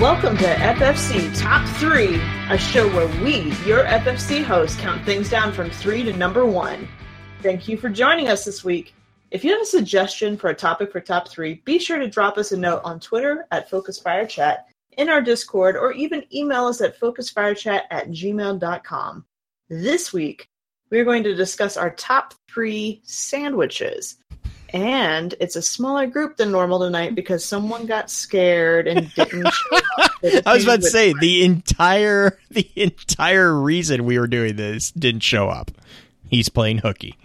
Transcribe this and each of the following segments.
Welcome to FFC Top 3, a show where we, your FFC hosts, count things down from 3 to number 1. Thank you for joining us this week. If you have a suggestion for a topic for Top 3, be sure to drop us a note on Twitter at FocusFireChat, in our Discord, or even email us at FocusFireChat at gmail.com. This week, we're going to discuss our top three sandwiches and it's a smaller group than normal tonight because someone got scared and didn't. Show up. I was about to say the entire the entire reason we were doing this didn't show up. He's playing hooky.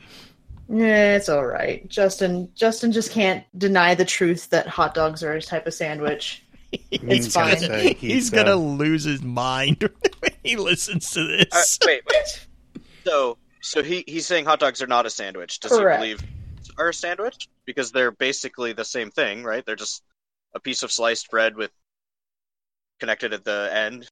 Yeah, it's all right. Justin Justin just can't deny the truth that hot dogs are a type of sandwich. It's fine. Gonna, he's, he's gonna lose his mind when he listens to this. Uh, wait, wait. So, so he he's saying hot dogs are not a sandwich. Does Correct. he believe are a sandwich because they're basically the same thing, right? They're just a piece of sliced bread with connected at the end.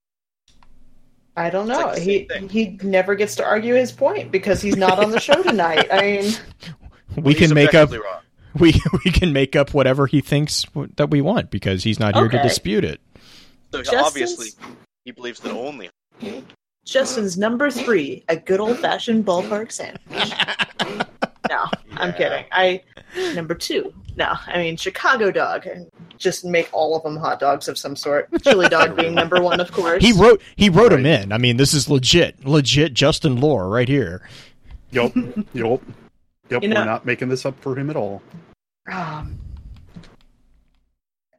I don't know. Like he thing. he never gets to argue his point because he's not on the show tonight. I mean, we well, can make up wrong. we we can make up whatever he thinks that we want because he's not here okay. to dispute it. So Justin's... obviously, he believes that only. Justin's number three, a good old fashioned ballpark sandwich. No, yeah. I'm kidding. I number two. No, I mean Chicago dog. Just make all of them hot dogs of some sort. Chili dog being number one, of course. He wrote he wrote right. them in. I mean, this is legit, legit Justin lore right here. Yup, yup, yep. You know, We're not making this up for him at all. Um,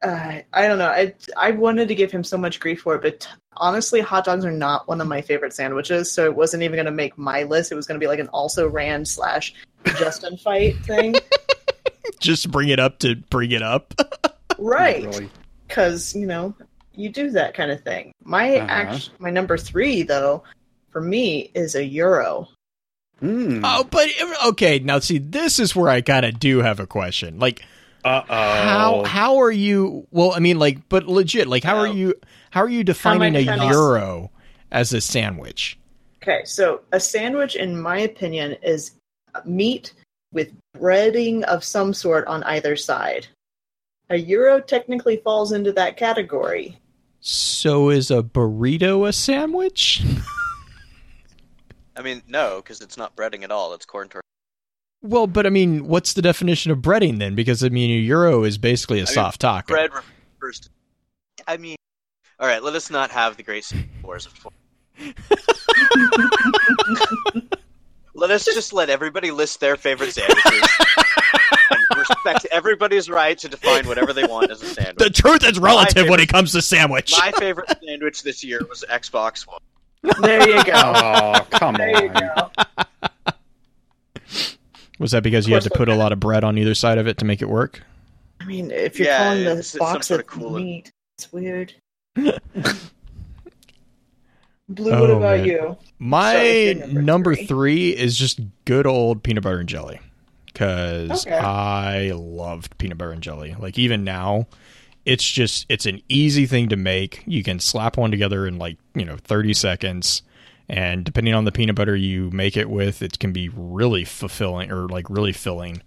uh, I don't know. I I wanted to give him so much grief for it, but honestly, hot dogs are not one of my favorite sandwiches, so it wasn't even going to make my list. It was going to be like an also ran slash Justin fight thing. Just bring it up to bring it up. right. Because, really. you know, you do that kind of thing. My uh-huh. act, my number three, though, for me, is a gyro. Mm. Oh, but okay. Now, see, this is where I kind of do have a question. Like, uh oh. How how are you? Well, I mean, like, but legit, like, how are you? How are you defining a gyro as a sandwich? Okay, so a sandwich, in my opinion, is meat with breading of some sort on either side. A gyro technically falls into that category. So is a burrito a sandwich? I mean, no, because it's not breading at all. It's corn tortilla. Well, but I mean, what's the definition of breading then? Because I mean, a gyro is basically a I soft mean, taco. Bread refers to. I mean, all right. Let us not have the great wars of. let us just let everybody list their favorite sandwiches. and respect everybody's right to define whatever they want as a sandwich. The truth is relative favorite, when it comes to sandwich. my favorite sandwich this year was Xbox One. There you go. Oh, come there on. Was that because you had to put a lot of bread on either side of it to make it work? I mean, if you're yeah, calling the box of cool meat, it's weird. Blue, oh, what about man. you? My number, number three. three. is just good old peanut butter and jelly because okay. I loved peanut butter and jelly. Like even now, it's just it's an easy thing to make. You can slap one together in like you know thirty seconds, and depending on the peanut butter you make it with, it can be really fulfilling or like really filling.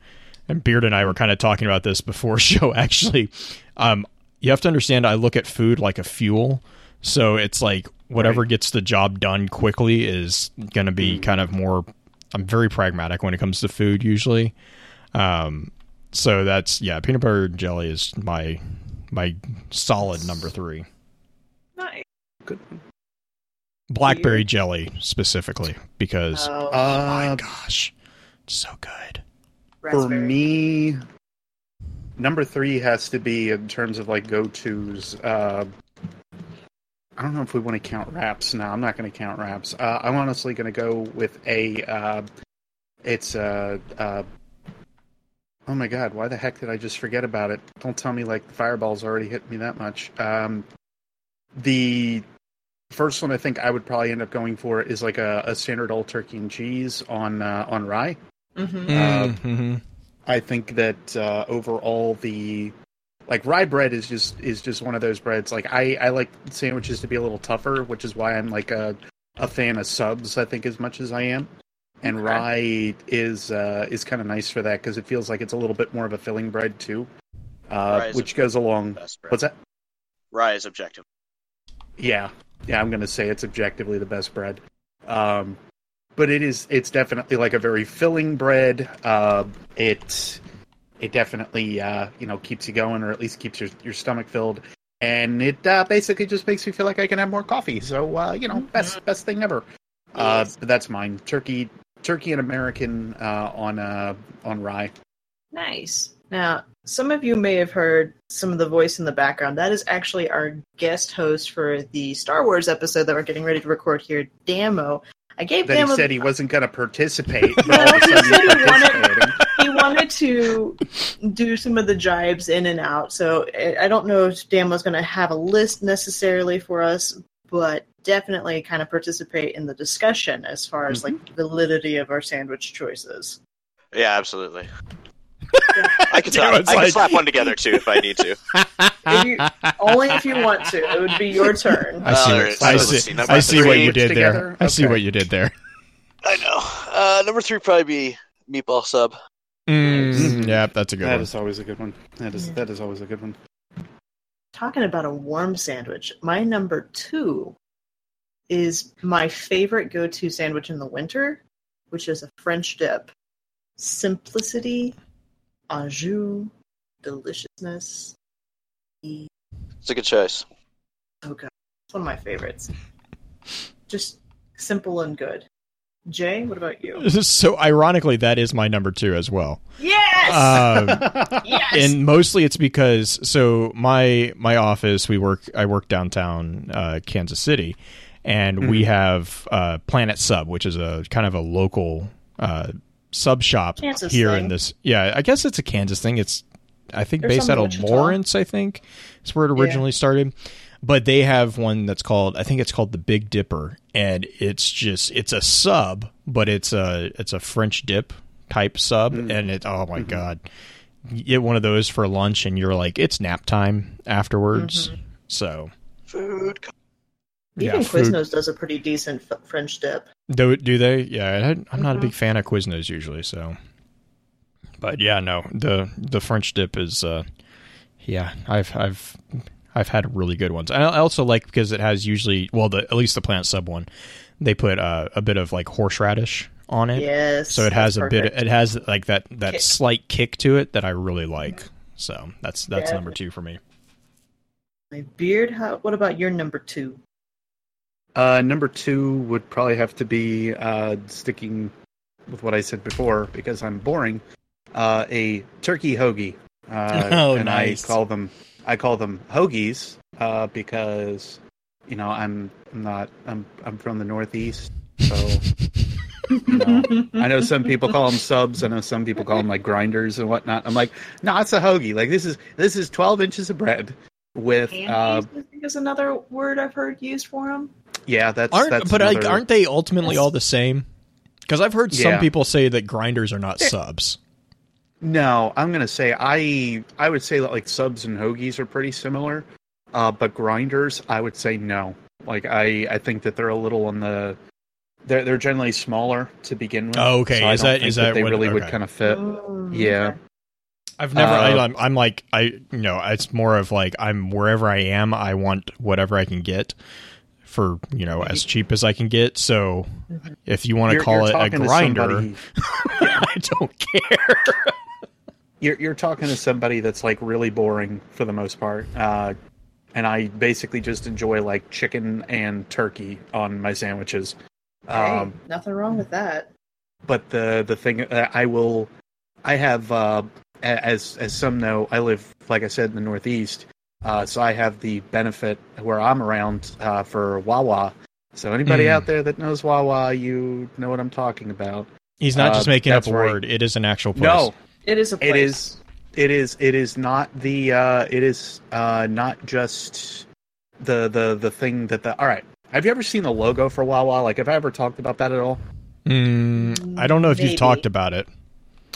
And Beard and I were kind of talking about this before show. Actually, um, you have to understand. I look at food like a fuel. So it's like whatever right. gets the job done quickly is going to be mm. kind of more. I'm very pragmatic when it comes to food usually. Um, so that's yeah, peanut butter jelly is my my solid number three. Nice, good. Blackberry Weird. jelly specifically because oh, uh, my gosh, so good. For me, number three has to be in terms of like go tos. Uh, I don't know if we want to count wraps. No, I'm not going to count wraps. Uh, I'm honestly going to go with a. Uh, it's a. Uh, uh, oh my god! Why the heck did I just forget about it? Don't tell me like the fireballs already hit me that much. Um, the first one I think I would probably end up going for is like a, a standard old turkey and cheese on uh, on rye. Mm-hmm. mm-hmm. I think that overall the like rye bread is just is just one of those breads. Like I I like sandwiches to be a little tougher, which is why I'm like a a fan of subs. I think as much as I am, and rye is uh, is kind of nice for that because it feels like it's a little bit more of a filling bread too, uh, which goes along. What's that? Rye is objective. Yeah, yeah, I'm gonna say it's objectively the best bread. Um, but it is it's definitely like a very filling bread. Uh, it it definitely uh, you know keeps you going, or at least keeps your your stomach filled. And it uh, basically just makes me feel like I can have more coffee. So uh, you know, best mm-hmm. best thing ever. Uh, that's mine. Turkey, turkey and American uh, on uh, on rye. Nice. Now, some of you may have heard some of the voice in the background. That is actually our guest host for the Star Wars episode that we're getting ready to record here, Damo. I gave that Damo. He said he wasn't going to participate. no, he said he wanted, wanted to do some of the jibes in and out. So I don't know if Damo's going to have a list necessarily for us, but definitely kind of participate in the discussion as far as mm-hmm. like validity of our sandwich choices. Yeah, absolutely. I can, slap, I can like... slap one together too if I need to. If you, only if you want to. It would be your turn. I see. Right, I, see I see what you did together? there. Okay. I see what you did there. I know. Uh, number three probably be meatball sub. Mm, yeah, that's a good that one. That is always a good one. That is that is always a good one. Talking about a warm sandwich, my number two is my favorite go-to sandwich in the winter, which is a French dip. Simplicity Anjou, deliciousness. It's a good choice. Oh god, it's one of my favorites. Just simple and good. Jay, what about you? So ironically, that is my number two as well. Yes. Um, yes. And mostly it's because so my my office we work I work downtown uh, Kansas City, and mm-hmm. we have uh, Planet Sub, which is a kind of a local uh, sub shop Kansas here thing. in this. Yeah, I guess it's a Kansas thing. It's I think There's based out of Lawrence. I think it's where it originally yeah. started. But they have one that's called I think it's called the Big Dipper, and it's just it's a sub, but it's a it's a French dip type sub, mm. and it oh my mm-hmm. god, you get one of those for lunch, and you're like it's nap time afterwards. Mm-hmm. So food even yeah, Quiznos does a pretty decent f- French dip. Do do they? Yeah, I, am mm-hmm. not a big mm-hmm. fan of Quiznos usually, so. But yeah, no the the French dip is, uh, yeah, I've I've I've had really good ones. I also like because it has usually well the at least the Planet Sub one, they put uh, a bit of like horseradish on it. Yes. So it has a perfect. bit. It has like that that kick. slight kick to it that I really like. So that's that's yeah. number two for me. My beard. How, what about your number two? Uh, number two would probably have to be uh, sticking with what I said before because I'm boring. Uh, a turkey hoagie, uh, oh, and nice. I call them I call them hoagies uh, because you know I'm, I'm not I'm I'm from the Northeast, so you know, I know some people call them subs. I know some people call them like grinders and whatnot. I'm like, no, it's a hoagie. Like this is this is 12 inches of bread with. Uh, I think is another word I've heard used for them. Yeah, that's aren't that's but another... like, aren't they ultimately all the same? Because I've heard some yeah. people say that grinders are not subs. No, I'm gonna say I I would say that like subs and hoagies are pretty similar, uh, but grinders I would say no. Like I I think that they're a little on the they're they're generally smaller to begin with. Oh, okay. So is that is that, that they what, really okay. would kind of fit? Oh, yeah. I've never. Uh, I, I'm, I'm like I. You know, it's more of like I'm wherever I am. I want whatever I can get for you know as cheap as I can get. So mm-hmm. if you want to call it a grinder, I don't care. you're you're talking to somebody that's like really boring for the most part. Uh, and I basically just enjoy like chicken and turkey on my sandwiches. Hey, um, nothing wrong with that. But the the thing uh, I will, I have uh, as as some know, I live like I said in the Northeast, uh, so I have the benefit where I'm around uh, for Wawa. So anybody mm. out there that knows Wawa, you know what I'm talking about. He's not just uh, making up a right. word; it is an actual place. No, it is a place. It is. It is. It is not the. Uh, it is uh, not just the the the thing that the. All right. Have you ever seen the logo for Wawa? Like, have I ever talked about that at all? Mm, I don't know if Maybe. you've talked about it.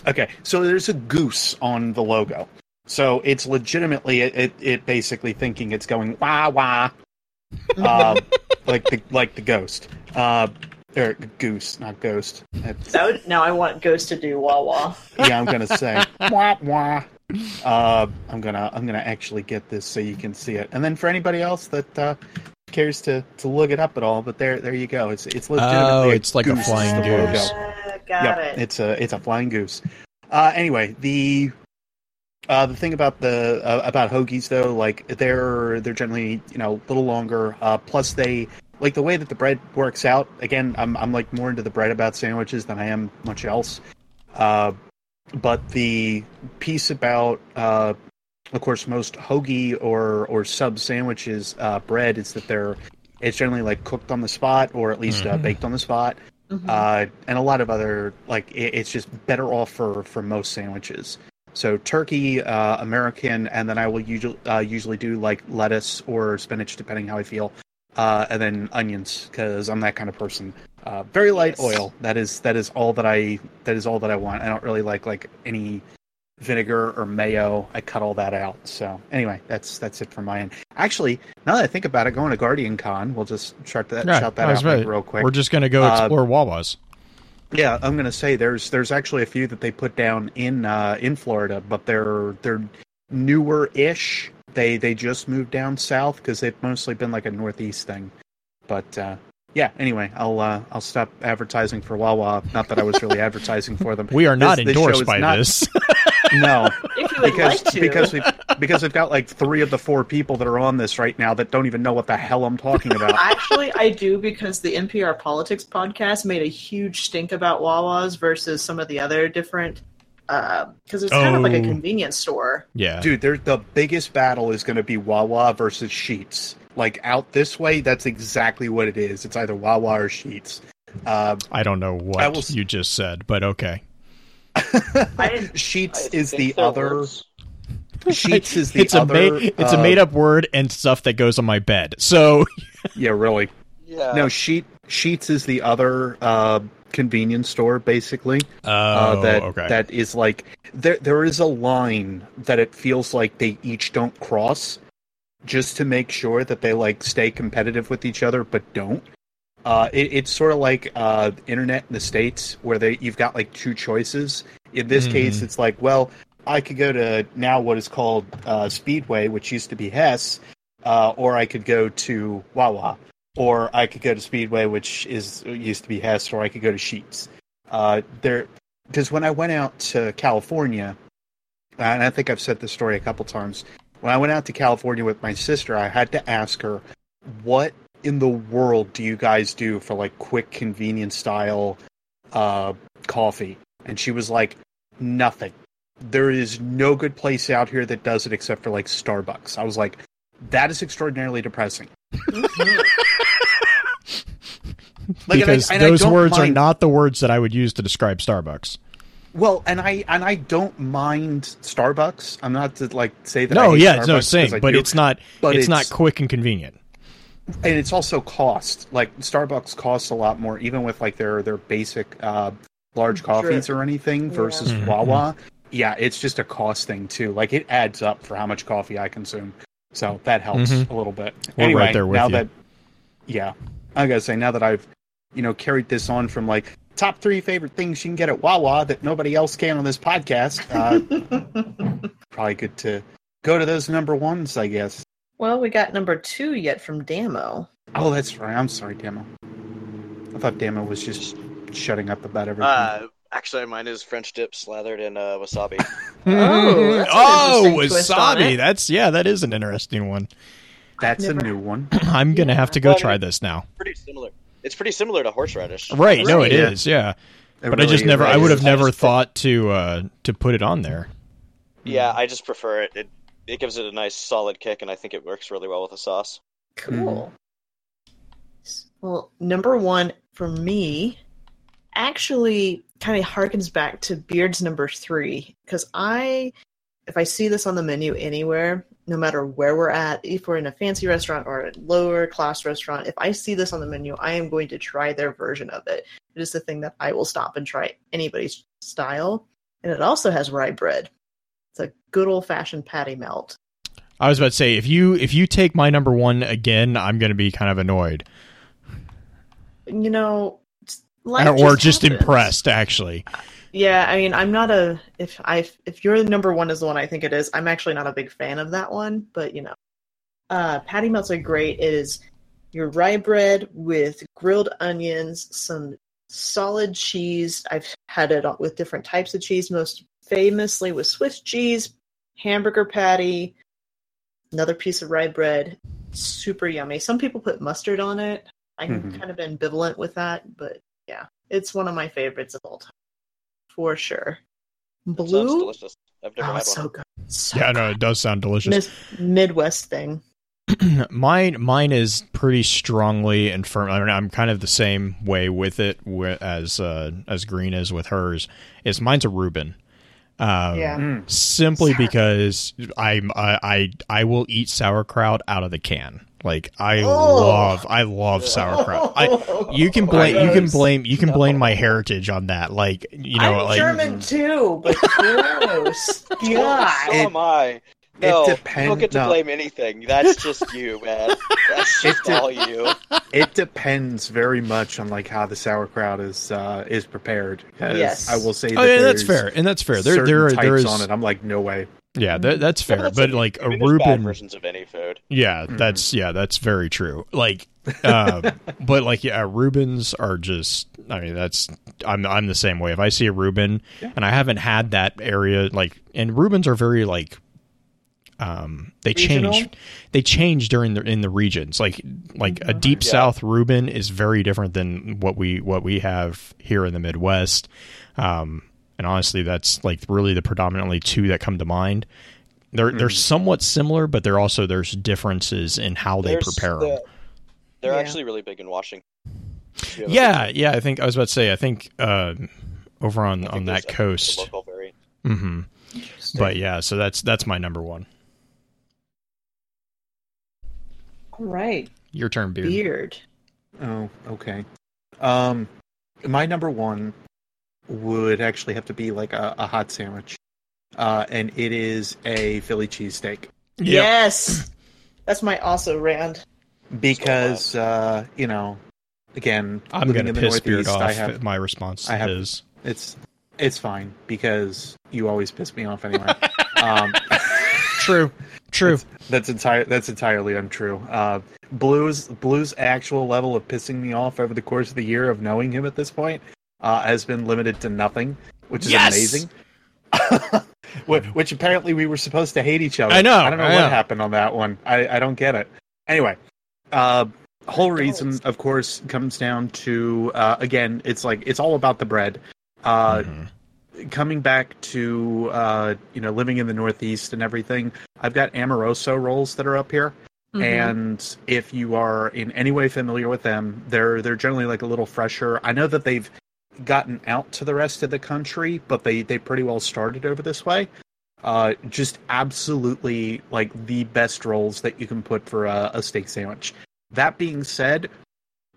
Okay, so there's a goose on the logo. So it's legitimately it, it, it basically thinking it's going wah wah, uh, like the like the ghost, uh, or goose, not ghost. Would, now I want ghost to do wah wah. yeah, I'm gonna say wah wah. Uh, I'm gonna I'm gonna actually get this so you can see it. And then for anybody else that uh, cares to, to look it up at all, but there there you go. It's it's legitimately. Oh, it's like a flying goose. Uh, got yep, it. It's a it's a flying goose. Uh, anyway, the uh, the thing about the uh, about hoagies though, like they're they're generally you know a little longer. Uh, plus they like the way that the bread works out. Again, I'm I'm like more into the bread about sandwiches than I am much else. Uh, but the piece about uh, of course, most hoagie or or sub sandwiches uh, bread is that they're it's generally like cooked on the spot or at least uh, mm-hmm. uh, baked on the spot, mm-hmm. uh, and a lot of other like it, it's just better off for for most sandwiches. So turkey, uh, American, and then I will usually uh, usually do like lettuce or spinach depending how I feel, and then onions because I'm that kind of person. very light yes. oil. That is that is all that I that is all that I want. I don't really like like any vinegar or mayo. I cut all that out. So anyway, that's that's it from my end. Actually, now that I think about it, going to Guardian Con, we'll just shout that yeah, shout that out right. real quick. We're just gonna go uh, explore uh, Wawas. Yeah, I'm gonna say there's there's actually a few that they put down in uh, in Florida, but they're they're newer ish. They they just moved down south because they've mostly been like a northeast thing. But uh, yeah. Anyway, I'll uh, I'll stop advertising for Wawa. Not that I was really advertising for them. We are not this, endorsed this by not, this. no, because like because we because we've got like three of the four people that are on this right now that don't even know what the hell I'm talking about. Actually, I do because the NPR Politics podcast made a huge stink about Wawas versus some of the other different because uh, it's kind oh. of like a oh. convenience store. Yeah, dude, the biggest battle is going to be Wawa versus Sheetz. like out this way, that's exactly what it is. It's either Wawa or Sheetz. Uh, I don't know what will... you just said, but okay. Sheetz is the other. Sheetz is the it's other. A ma- it's uh, a made up word and stuff that goes on my bed. So. yeah, really. Yeah. No, sheet Sheetz is the other uh, convenience store, basically. Uh, oh, uh, that okay. that is like there. There is a line that it feels like they each don't cross, just to make sure that they like stay competitive with each other, but don't. Uh, it, it's sort of like uh, internet in the states where they you've got like two choices. In this mm-hmm. case, it's like, well, I could go to now what is called uh, Speedway, which used to be Hess, uh, or I could go to Wawa, or I could go to Speedway, which is used to be Hess, or I could go to Sheetz. Uh, there, because when I went out to California, and I think I've said this story a couple times, when I went out to California with my sister, I had to ask her, what in the world do you guys do for like quick convenience style uh, coffee? And she was like, nothing. There is no good place out here that does it except for like Starbucks. I was like, that is extraordinarily depressing. like, because and I, and those words mind... are not the words that I would use to describe Starbucks. Well, and I and I don't mind Starbucks. I'm not to like say that. No, yeah, Starbucks no, same, but do, it's not. But it's, it's, not quick and convenient. And it's also cost. Like Starbucks costs a lot more, even with like their their basic uh, large coffees or anything, versus yeah. Mm-hmm. Wawa. Yeah, it's just a cost thing too. Like it adds up for how much coffee I consume, so that helps mm-hmm. a little bit. We're anyway, right there with now you. that yeah, I gotta say now that I've you know carried this on from like top three favorite things you can get at Wawa that nobody else can on this podcast. Uh, probably good to go to those number ones, I guess. Well, we got number two yet from Damo. Oh, that's right. I'm sorry, Damo. I thought Damo was just shutting up about everything. Uh, actually, mine is French dip slathered in uh, wasabi. oh, oh wasabi. That's yeah, that is an interesting one. That's Never. a new one. I'm gonna have to go well, try this now. Pretty similar. It's pretty similar to horseradish. Right. right. No, it yeah. is. Yeah. It but really I just never. I would have never thought to uh, to put it on there. Yeah, I just prefer it. It it gives it a nice solid kick, and I think it works really well with the sauce. Cool. Mm. Well, number one for me actually kind of harkens back to Beard's number three because I, if I see this on the menu anywhere, no matter where we're at, if we're in a fancy restaurant or a lower class restaurant, if I see this on the menu, I am going to try their version of it. It is the thing that I will stop and try anybody's style. And it also has rye bread. It's a good old fashioned patty melt. I was about to say if you if you take my number one again, I'm going to be kind of annoyed. You know, or just, just impressed actually. Yeah, I mean, I'm not a if I if your number one is the one I think it is. I'm actually not a big fan of that one, but you know, uh, patty melts are great. It is your rye bread with grilled onions, some solid cheese. I've had it with different types of cheese, most famously with Swiss cheese, hamburger patty, another piece of rye bread. Super yummy. Some people put mustard on it. I'm mm-hmm. kind of ambivalent with that, but yeah, it's one of my favorites of all time for sure. Blue, delicious. I've never oh, had so one. good. So yeah, good. no, it does sound delicious. This Midwest thing. mine, mine is pretty strongly and firm. I mean, I'm kind of the same way with it as uh, as Green is with hers. Is mine's a Reuben. Um, yeah. Mm. Simply because I'm I, I I will eat sauerkraut out of the can. Like I oh. love I love sauerkraut. I, you can blame you can blame you can no. blame my heritage on that. Like you know, I'm like German too, but gross. God. So am I. No, it depends. You don't get to no. blame anything. That's just you, man. That's just de- all you. It depends very much on like how the sauerkraut is uh, is prepared. Yes, I will say. That oh, yeah, that's fair, and that's fair. There, there, are, there is on it. I'm like, no way. Yeah, that, that's fair. that's but like I a Reuben versions of any food. Yeah, mm-hmm. that's yeah, that's very true. Like, uh, but like yeah, Reubens are just. I mean, that's I'm I'm the same way. If I see a Reuben yeah. and I haven't had that area, like, and Reubens are very like um, they Regional? change they change during the in the regions like like a deep yeah. south Reuben is very different than what we what we have here in the midwest um, and honestly that's like really the predominantly two that come to mind they're mm. they're somewhat similar but they're also there's differences in how they there's prepare the, them they're yeah. actually really big in washing yeah yeah i think i was about to say i think uh, over on on that coast mm-hmm. but yeah so that's that's my number one All right. Your turn, Beard. Beard. Oh, okay. Um, my number one would actually have to be like a, a hot sandwich, uh, and it is a Philly cheesesteak. Yep. Yes, that's my also rand. Because uh, you know, again, I'm going to piss Beard off. I have, my response I have, is it's it's fine because you always piss me off anyway. um, True. True. That's, that's entire. That's entirely untrue. Uh, Blue's Blue's actual level of pissing me off over the course of the year of knowing him at this point uh, has been limited to nothing, which is yes! amazing. which apparently we were supposed to hate each other. I know. I don't know I what know. happened on that one. I, I don't get it. Anyway, uh, whole reason, of course, comes down to uh, again, it's like it's all about the bread. Uh, mm-hmm coming back to uh, you know living in the Northeast and everything, I've got Amoroso rolls that are up here. Mm-hmm. And if you are in any way familiar with them, they're they're generally like a little fresher. I know that they've gotten out to the rest of the country, but they they pretty well started over this way. Uh, just absolutely like the best rolls that you can put for a, a steak sandwich. That being said,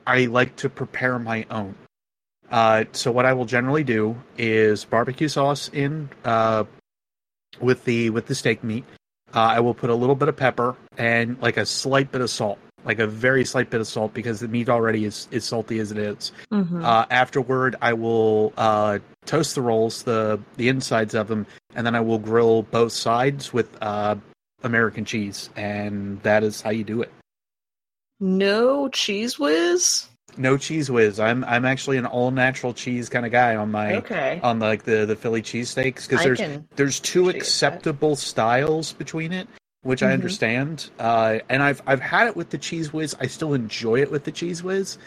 I like to prepare my own. Uh, so what I will generally do is barbecue sauce in uh, with the with the steak meat. Uh, I will put a little bit of pepper and like a slight bit of salt, like a very slight bit of salt because the meat already is is salty as it is. Mm-hmm. Uh, afterward, I will uh, toast the rolls, the the insides of them, and then I will grill both sides with uh, American cheese, and that is how you do it. No Cheez Whiz no Cheez Whiz. I'm I'm actually an all natural cheese kind of guy on my okay. on like the the Philly cheesesteaks because there's there's two acceptable that. styles between it, which mm-hmm. I understand. Uh, and I've I've had it with the Cheez Whiz. I still enjoy it with the Cheez Whiz,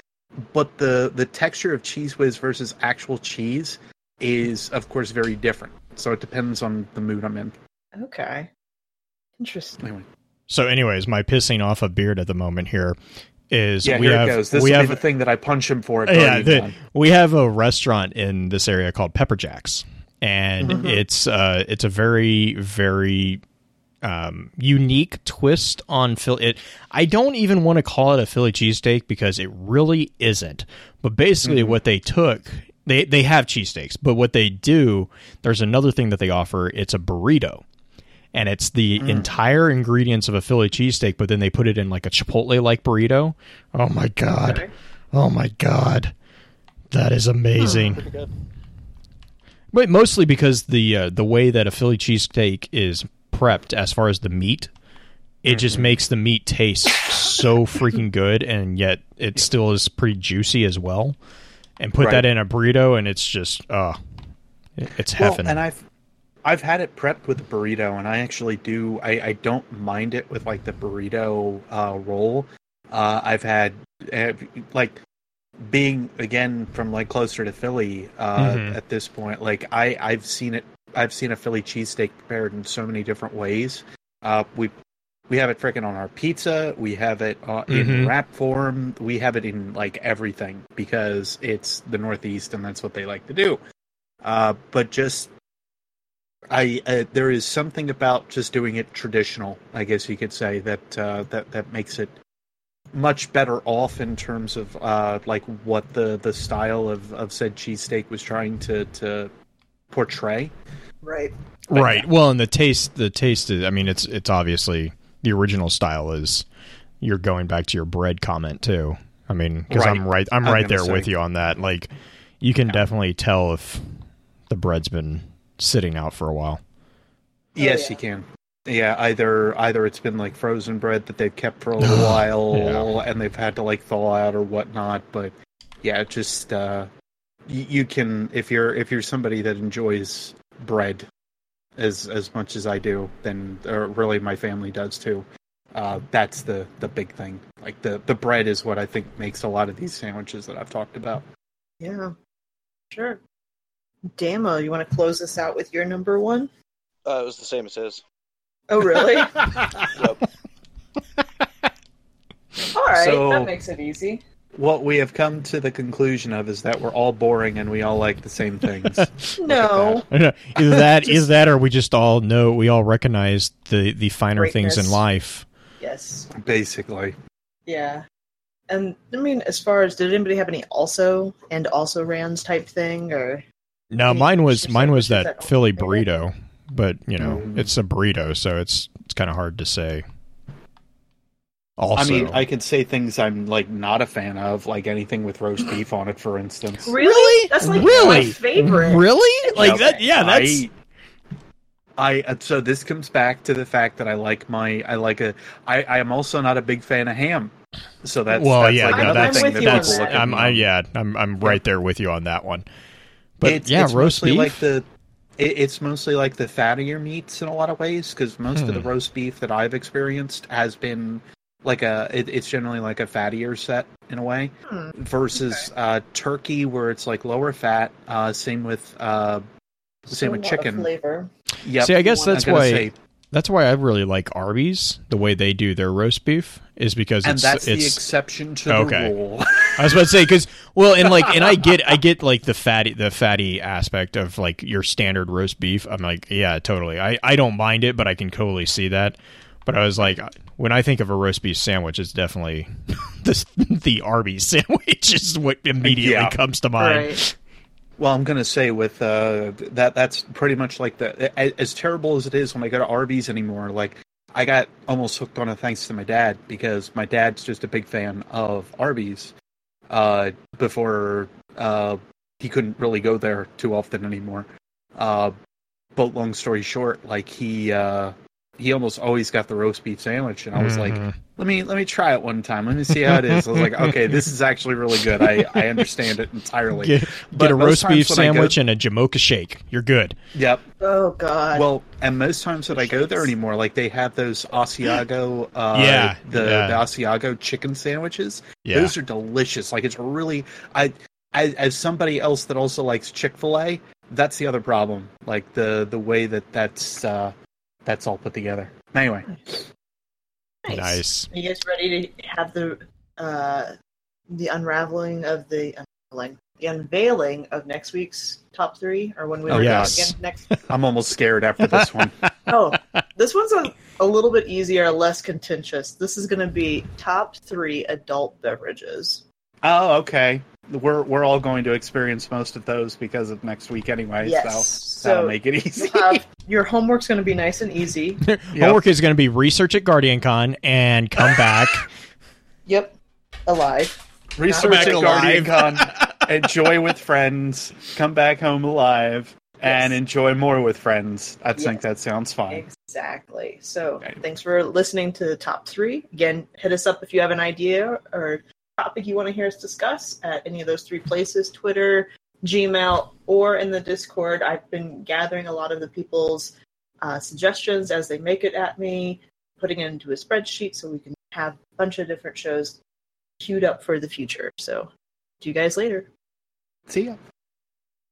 but the the texture of Cheez Whiz versus actual cheese is of course very different. So it depends on the mood I'm in. Okay, interesting. Anyway. So, anyways, my pissing off a beard at the moment here is yeah, we here have, it goes. This we have, be the thing that I punch him for. yeah, the, we have a restaurant in this area called Pepper Jax, and mm-hmm. it's uh, it's a very very um, unique twist on Philly. It, I don't even want to call it a Philly cheesesteak because it really isn't. But basically, mm-hmm. what they took. They, they have cheesesteaks, but what they do, there's another thing that they offer. It's a burrito and it's the mm. entire ingredients of a Philly cheesesteak, but then they put it in like a Chipotle like burrito. Oh my god! Okay. Oh my god! That is amazing. Hmm, but mostly because the uh, the way that a Philly cheesesteak is prepped, as far as the meat, it mm-hmm. just makes the meat taste so freaking good, and yet it still is pretty juicy as well. And put right. that in a burrito, and it's just uh it's heaven. Well, and I've I've had it prepped with a burrito, and I actually do. I, I don't mind it with like the burrito uh, roll. Uh, I've had uh, like being again from like closer to Philly uh, mm-hmm. at this point. Like I I've seen it. I've seen a Philly cheesesteak prepared in so many different ways. Uh, we we have it freaking on our pizza. We have it uh, in mm-hmm. wrap form. We have it in like everything because it's the Northeast and that's what they like to do. Uh, but just I uh, there is something about just doing it traditional, I guess you could say that uh, that that makes it much better off in terms of uh, like what the the style of of said cheesesteak was trying to to portray. Right. But, right. Yeah. Well, and the taste the taste is I mean it's it's obviously the original style is you're going back to your bread comment too. I mean, because right. I'm right I'm, I'm right there say. with you on that. Like you can yeah. definitely tell if the bread's been sitting out for a while. Yes, oh, yeah. you can. Yeah, either either it's been like frozen bread that they've kept for a little while, yeah. and they've had to like thaw out or whatnot. But yeah, just uh, you, you can if you're if you're somebody that enjoys bread as as much as I do, then or really my family does too. Uh, that's the the big thing. Like the the bread is what I think makes a lot of these sandwiches that I've talked about. Yeah, sure. Damo, you want to close this out with your number one? Uh, it was the same as his. Oh, really? yep. All right, so, that makes it easy. What we have come to the conclusion of is that we're all boring and we all like the same things. no, either that just, is that, or we just all know we all recognize the the finer greatness. things in life. Yes, basically. Yeah, and I mean, as far as did anybody have any also and also rans type thing or? No, mine was mine was that, that Philly burrito, but you know mm. it's a burrito, so it's it's kind of hard to say. Also, I mean, I could say things I'm like not a fan of, like anything with roast beef on it, for instance. Really? That's like really? my favorite. Really? Like that? Yeah, that's. I, I uh, so this comes back to the fact that I like my I like a I I am also not a big fan of ham. So that's well, that's yeah, like no, that's that's I'm I, yeah, I'm I'm right there with you on that one. But it's, yeah, it's roast beef. Like the, it, it's mostly like the fattier meats in a lot of ways because most hmm. of the hmm. roast beef that I've experienced has been like a. It, it's generally like a fattier set in a way, hmm. versus okay. uh, turkey where it's like lower fat. Uh, same with uh, same with chicken. Flavor. Yeah. See, I guess that's why. Say, that's why I really like Arby's. The way they do their roast beef is because and it's that's it's, the exception to okay. the rule. I was about to say because well, and like, and I get I get like the fatty the fatty aspect of like your standard roast beef. I'm like, yeah, totally. I I don't mind it, but I can totally see that. But I was like, when I think of a roast beef sandwich, it's definitely the the Arby's sandwich is what immediately yeah. comes to mind. Right. Well, I'm going to say with uh, that that's pretty much like the as terrible as it is when I go to Arby's anymore. Like I got almost hooked on it thanks to my dad because my dad's just a big fan of Arby's. Uh, before uh, he couldn't really go there too often anymore. Uh, but long story short, like he uh, he almost always got the roast beef sandwich, and I was mm-hmm. like, let me let me try it one time. Let me see how it is. I was like, okay, this is actually really good. I, I understand it entirely. Get, get a roast beef sandwich go, and a Jamocha shake. You're good. Yep. Oh God. Well, and most times that I go there anymore, like they have those Asiago, uh, yeah, the yeah. the Asiago chicken sandwiches. Yeah. Those are delicious. Like it's really I. As, as somebody else that also likes Chick Fil A, that's the other problem. Like the the way that that's uh, that's all put together. Anyway. Nice. nice. Are you guys ready to have the uh, the unraveling of the unraveling, the unveiling of next week's top three, or when we oh, yes. again next? I'm almost scared after this one. oh, this one's a, a little bit easier, less contentious. This is going to be top three adult beverages. Oh, okay we're we're all going to experience most of those because of next week anyway. Yes. So, that'll make it easy. Um, your homework's going to be nice and easy. yep. Homework is going to be research at Guardian Con and come back. yep, alive. Research at Guardian Con. enjoy with friends. Come back home alive. Yes. And enjoy more with friends. I yes. think that sounds fine. Exactly. So thanks for listening to the top three. Again, hit us up if you have an idea or topic you want to hear us discuss at any of those three places Twitter, Gmail, or in the Discord. I've been gathering a lot of the people's uh, suggestions as they make it at me, putting it into a spreadsheet so we can have a bunch of different shows queued up for the future. So, see you guys later. See ya.